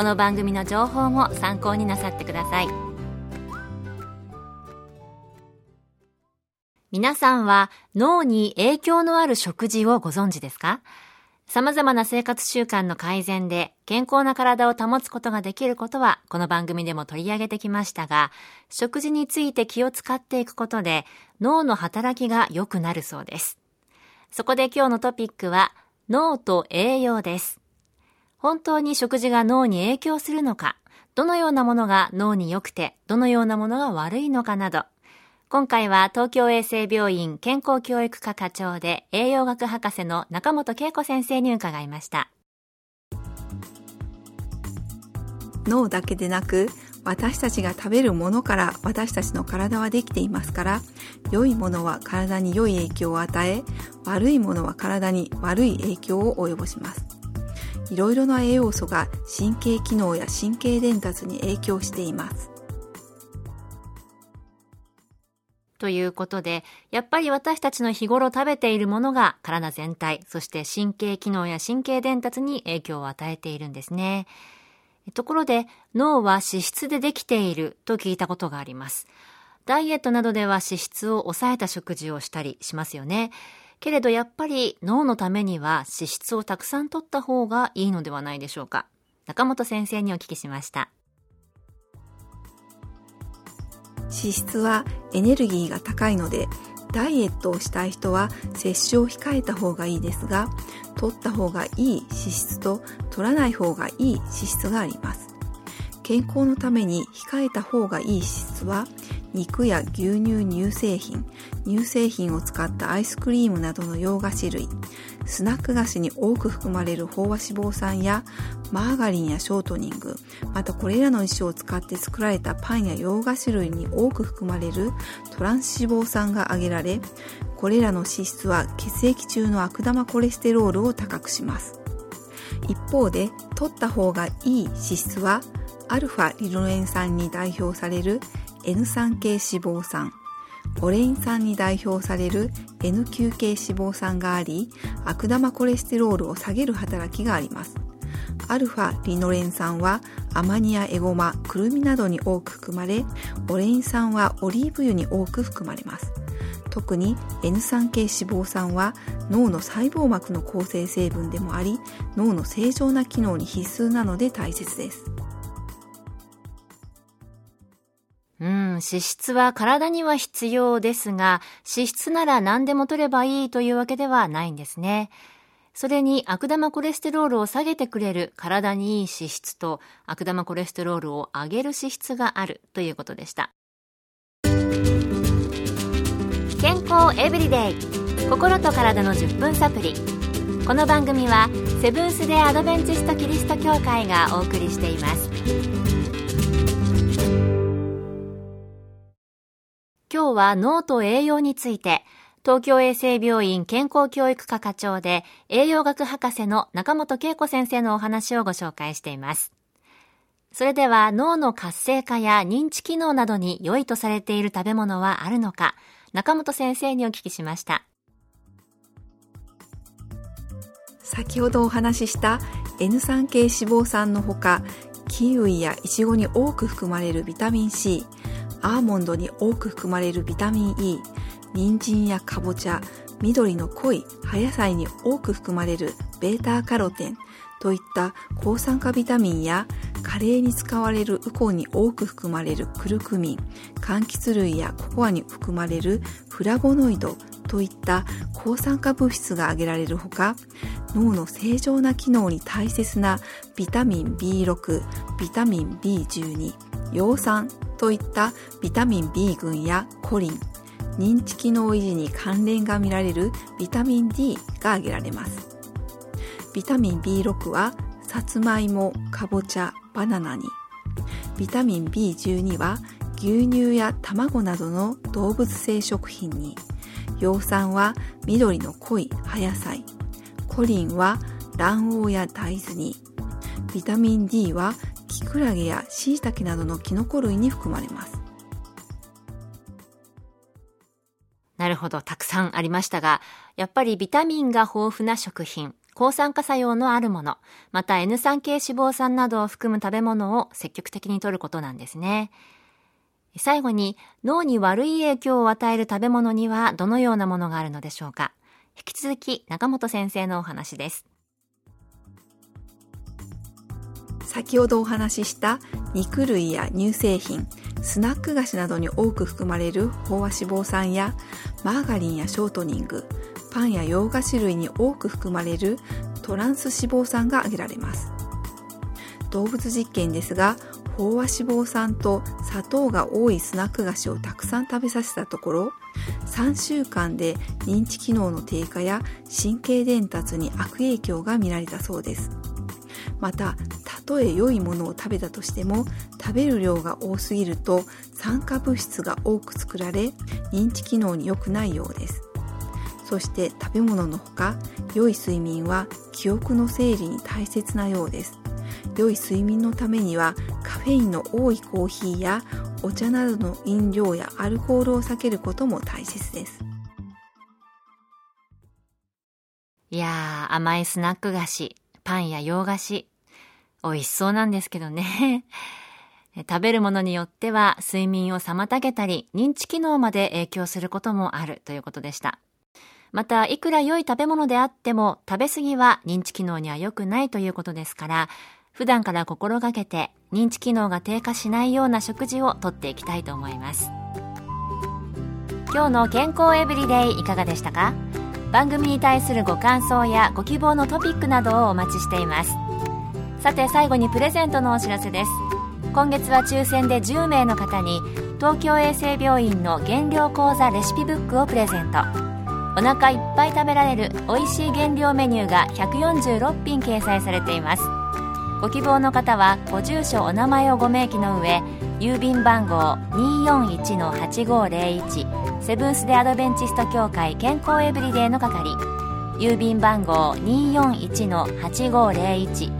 この番組の情報も参考になさってください皆さんは脳に影響のある食事をご存知ですか？様々な生活習慣の改善で健康な体を保つことができることはこの番組でも取り上げてきましたが、食事について気を使っていくことで脳の働きが良くなるそうです。そこで今日のトピックは脳と栄養です。本当に食事が脳に影響するのか、どのようなものが脳に良くて、どのようなものが悪いのかなど、今回は東京衛生病院健康教育科課長で栄養学博士の中本恵子先生に伺いました。脳だけでなく私たちが食べるものから私たちの体はできていますから良いものは体に良い影響を与え悪いものは体に悪い影響を及ぼしますいろいろな栄養素が神経機能や神経伝達に影響しています。ということで、やっぱり私たちの日頃食べているものが体全体、そして神経機能や神経伝達に影響を与えているんですね。ところで、脳は脂質でできていると聞いたことがあります。ダイエットなどでは脂質を抑えた食事をしたりしますよね。けれどやっぱり脳のためには脂質をたくさん取った方がいいのではないでしょうか。中本先生にお聞きしました。脂質はエネルギーが高いので、ダイエットをしたい人は摂取を控えた方がいいですが、取った方がいい脂質と取らない方がいい脂質があります。健康のために控えた方がいい脂質は肉や牛乳乳製品、乳製品を使ったアイスクリームなどの洋菓子類、スナック菓子に多く含まれる飽和脂肪酸やマーガリンやショートニング、またこれらの石を使って作られたパンや洋菓子類に多く含まれるトランス脂肪酸が挙げられ、これらの脂質は血液中の悪玉コレステロールを高くします。一方で、取った方がいい脂質は、アルファリノレン酸に代表される N3 系脂肪酸、オレイン酸に代表される N9 系脂肪酸があり、悪玉コレステロールを下げる働きがあります。アルファリノレン酸はアマニやエゴマ、クルミなどに多く含まれ、オレイン酸はオリーブ油に多く含まれます。特に N3 系脂肪酸は脳の細胞膜の構成成分でもあり、脳の正常な機能に必須なので大切です。脂質は体には必要ですが、脂質なら何でも取ればいいというわけではないんですね。それに悪玉コレステロールを下げてくれる体にいい脂質と悪玉コレステロールを上げる脂質があるということでした。健康エブリデイ心と体の10分サプリこの番組はセブンス・デ・アドベンチスト・キリスト教会がお送りしています今日は脳と栄養について、東京衛生病院健康教育科課長で栄養学博士の中本恵子先生のお話をご紹介しています。それでは脳の活性化や認知機能などに良いとされている食べ物はあるのか、中本先生にお聞きしました。先ほどお話しした N3 系脂肪酸のほか、キウイやイチゴに多く含まれるビタミン C、アーモンドに多く含まれるビタミン E、人参やかぼちゃ、緑の濃い葉野菜に多く含まれるベータカロテンといった抗酸化ビタミンやカレーに使われるウコンに多く含まれるクルクミン柑橘類やココアに含まれるフラボノイドといった抗酸化物質が挙げられるほか脳の正常な機能に大切なビタミン B6 ビタミン B12 葉酸といったビタミン B 群やコリン認知機能維持に関連が見られるビタミン D が挙げられます。ビタミン B6 はさつまいも、かぼちゃ、バナナに。ビタミン B12 は牛乳や卵などの動物性食品に。葉酸は緑の濃い葉野菜。コリンは卵黄や大豆に。ビタミン D はキクラゲやシイタケなどのキノコ類に含まれます。なるほどたくさんありましたがやっぱりビタミンが豊富な食品抗酸化作用のあるもの、また N 酸系脂肪酸などを含む食べ物を積極的に摂ることなんですね。最後に脳に悪い影響を与える食べ物にはどのようなものがあるのでしょうか。引き続き中本先生のお話です。先ほどお話しした肉類や乳製品スナック菓子などに多く含まれる飽和脂肪酸やマーガリンやショートニングパンや洋菓子類に多く含まれるトランス脂肪酸が挙げられます。動物実験ですが飽和脂肪酸と砂糖が多いスナック菓子をたくさん食べさせたところ3週間で認知機能の低下や神経伝達に悪影響が見られたそうです。またとえ良いものを食べたとしても食べる量が多すぎると酸化物質が多く作られ認知機能に良くないようです。そして食べ物のほか良い睡眠は記憶の整理に大切なようです。良い睡眠のためにはカフェインの多いコーヒーやお茶などの飲料やアルコールを避けることも大切です。いやー甘いスナック菓子パンや洋菓子美味しそうなんですけどね 食べるものによっては睡眠を妨げたり認知機能まで影響することもあるということでしたまた、いくら良い食べ物であっても、食べ過ぎは認知機能には良くないということですから、普段から心がけて認知機能が低下しないような食事をとっていきたいと思います。今日の健康エブリデイいかがでしたか？番組に対するご感想やご希望のトピックなどをお待ちしています。さて最後にプレゼントのお知らせです。今月は抽選で10名の方に東京衛生病院の減量講座レシピブックをプレゼント。お腹いっぱい食べられる美味しい原料メニューが146品掲載されていますご希望の方はご住所お名前をご明記の上郵便番号241-8501セブンス・デ・アドベンチスト協会健康エブリデイの係郵便番号241-8501